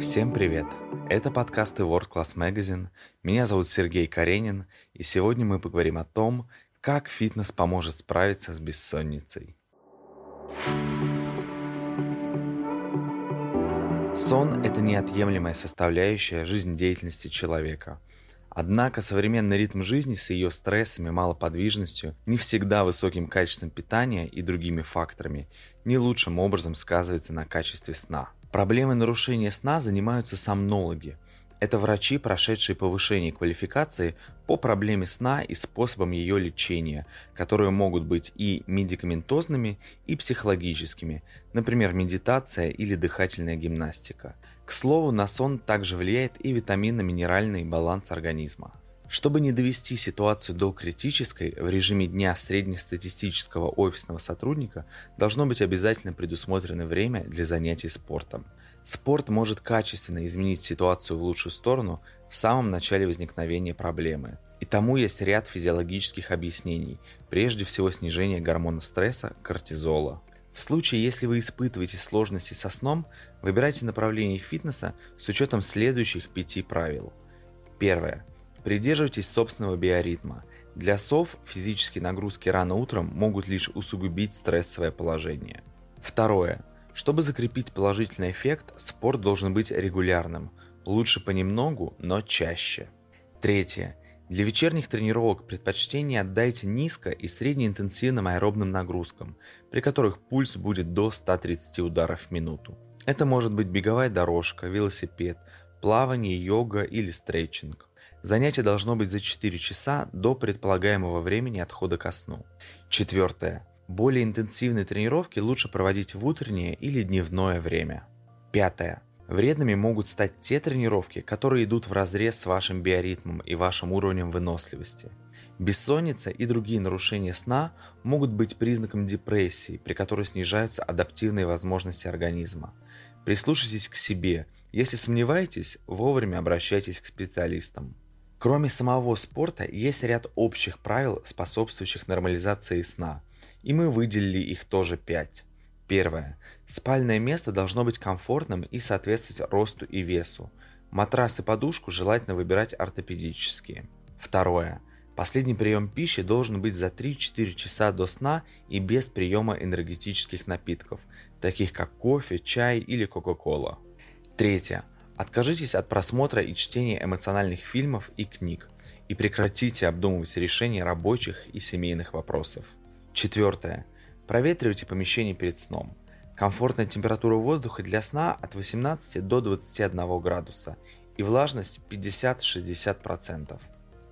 Всем привет! Это подкасты World Class Magazine. Меня зовут Сергей Каренин, и сегодня мы поговорим о том, как фитнес поможет справиться с бессонницей. Сон – это неотъемлемая составляющая жизнедеятельности человека. Однако современный ритм жизни с ее стрессами, малоподвижностью, не всегда высоким качеством питания и другими факторами не лучшим образом сказывается на качестве сна. Проблемой нарушения сна занимаются сомнологи – это врачи, прошедшие повышение квалификации по проблеме сна и способам ее лечения, которые могут быть и медикаментозными, и психологическими, например, медитация или дыхательная гимнастика. К слову, на сон также влияет и витаминно-минеральный баланс организма. Чтобы не довести ситуацию до критической, в режиме дня среднестатистического офисного сотрудника должно быть обязательно предусмотрено время для занятий спортом. Спорт может качественно изменить ситуацию в лучшую сторону в самом начале возникновения проблемы. И тому есть ряд физиологических объяснений, прежде всего снижение гормона стресса, кортизола. В случае, если вы испытываете сложности со сном, выбирайте направление фитнеса с учетом следующих пяти правил. Первое. Придерживайтесь собственного биоритма. Для сов физические нагрузки рано утром могут лишь усугубить стрессовое положение. Второе. Чтобы закрепить положительный эффект, спорт должен быть регулярным. Лучше понемногу, но чаще. Третье. Для вечерних тренировок предпочтение отдайте низко и среднеинтенсивным аэробным нагрузкам, при которых пульс будет до 130 ударов в минуту. Это может быть беговая дорожка, велосипед, плавание, йога или стретчинг. Занятие должно быть за 4 часа до предполагаемого времени отхода ко сну. Четвертое. Более интенсивные тренировки лучше проводить в утреннее или дневное время. Пятое. Вредными могут стать те тренировки, которые идут в разрез с вашим биоритмом и вашим уровнем выносливости. Бессонница и другие нарушения сна могут быть признаком депрессии, при которой снижаются адаптивные возможности организма. Прислушайтесь к себе. Если сомневаетесь, вовремя обращайтесь к специалистам. Кроме самого спорта, есть ряд общих правил, способствующих нормализации сна – и мы выделили их тоже 5. Первое. Спальное место должно быть комфортным и соответствовать росту и весу. Матрас и подушку желательно выбирать ортопедические. Второе. Последний прием пищи должен быть за 3-4 часа до сна и без приема энергетических напитков, таких как кофе, чай или кока-кола. Третье. Откажитесь от просмотра и чтения эмоциональных фильмов и книг и прекратите обдумывать решения рабочих и семейных вопросов. Четвертое. Проветривайте помещение перед сном. Комфортная температура воздуха для сна от 18 до 21 градуса и влажность 50-60%.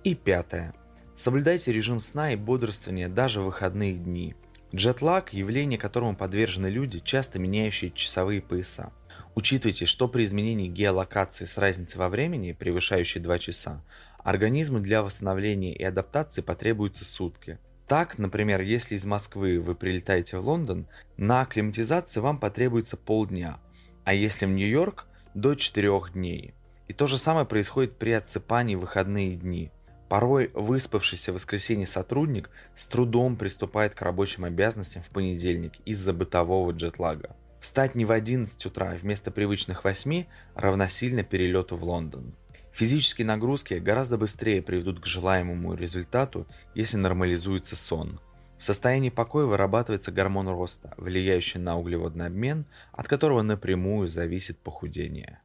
И пятое. Соблюдайте режим сна и бодрствования даже в выходные дни. Джетлаг – явление, которому подвержены люди, часто меняющие часовые пояса. Учитывайте, что при изменении геолокации с разницей во времени, превышающей 2 часа, организму для восстановления и адаптации потребуются сутки – так, например, если из Москвы вы прилетаете в Лондон, на акклиматизацию вам потребуется полдня, а если в Нью-Йорк – до 4 дней. И то же самое происходит при отсыпании в выходные дни. Порой выспавшийся в воскресенье сотрудник с трудом приступает к рабочим обязанностям в понедельник из-за бытового джетлага. Встать не в 11 утра вместо привычных 8 равносильно перелету в Лондон. Физические нагрузки гораздо быстрее приведут к желаемому результату, если нормализуется сон. В состоянии покоя вырабатывается гормон роста, влияющий на углеводный обмен, от которого напрямую зависит похудение.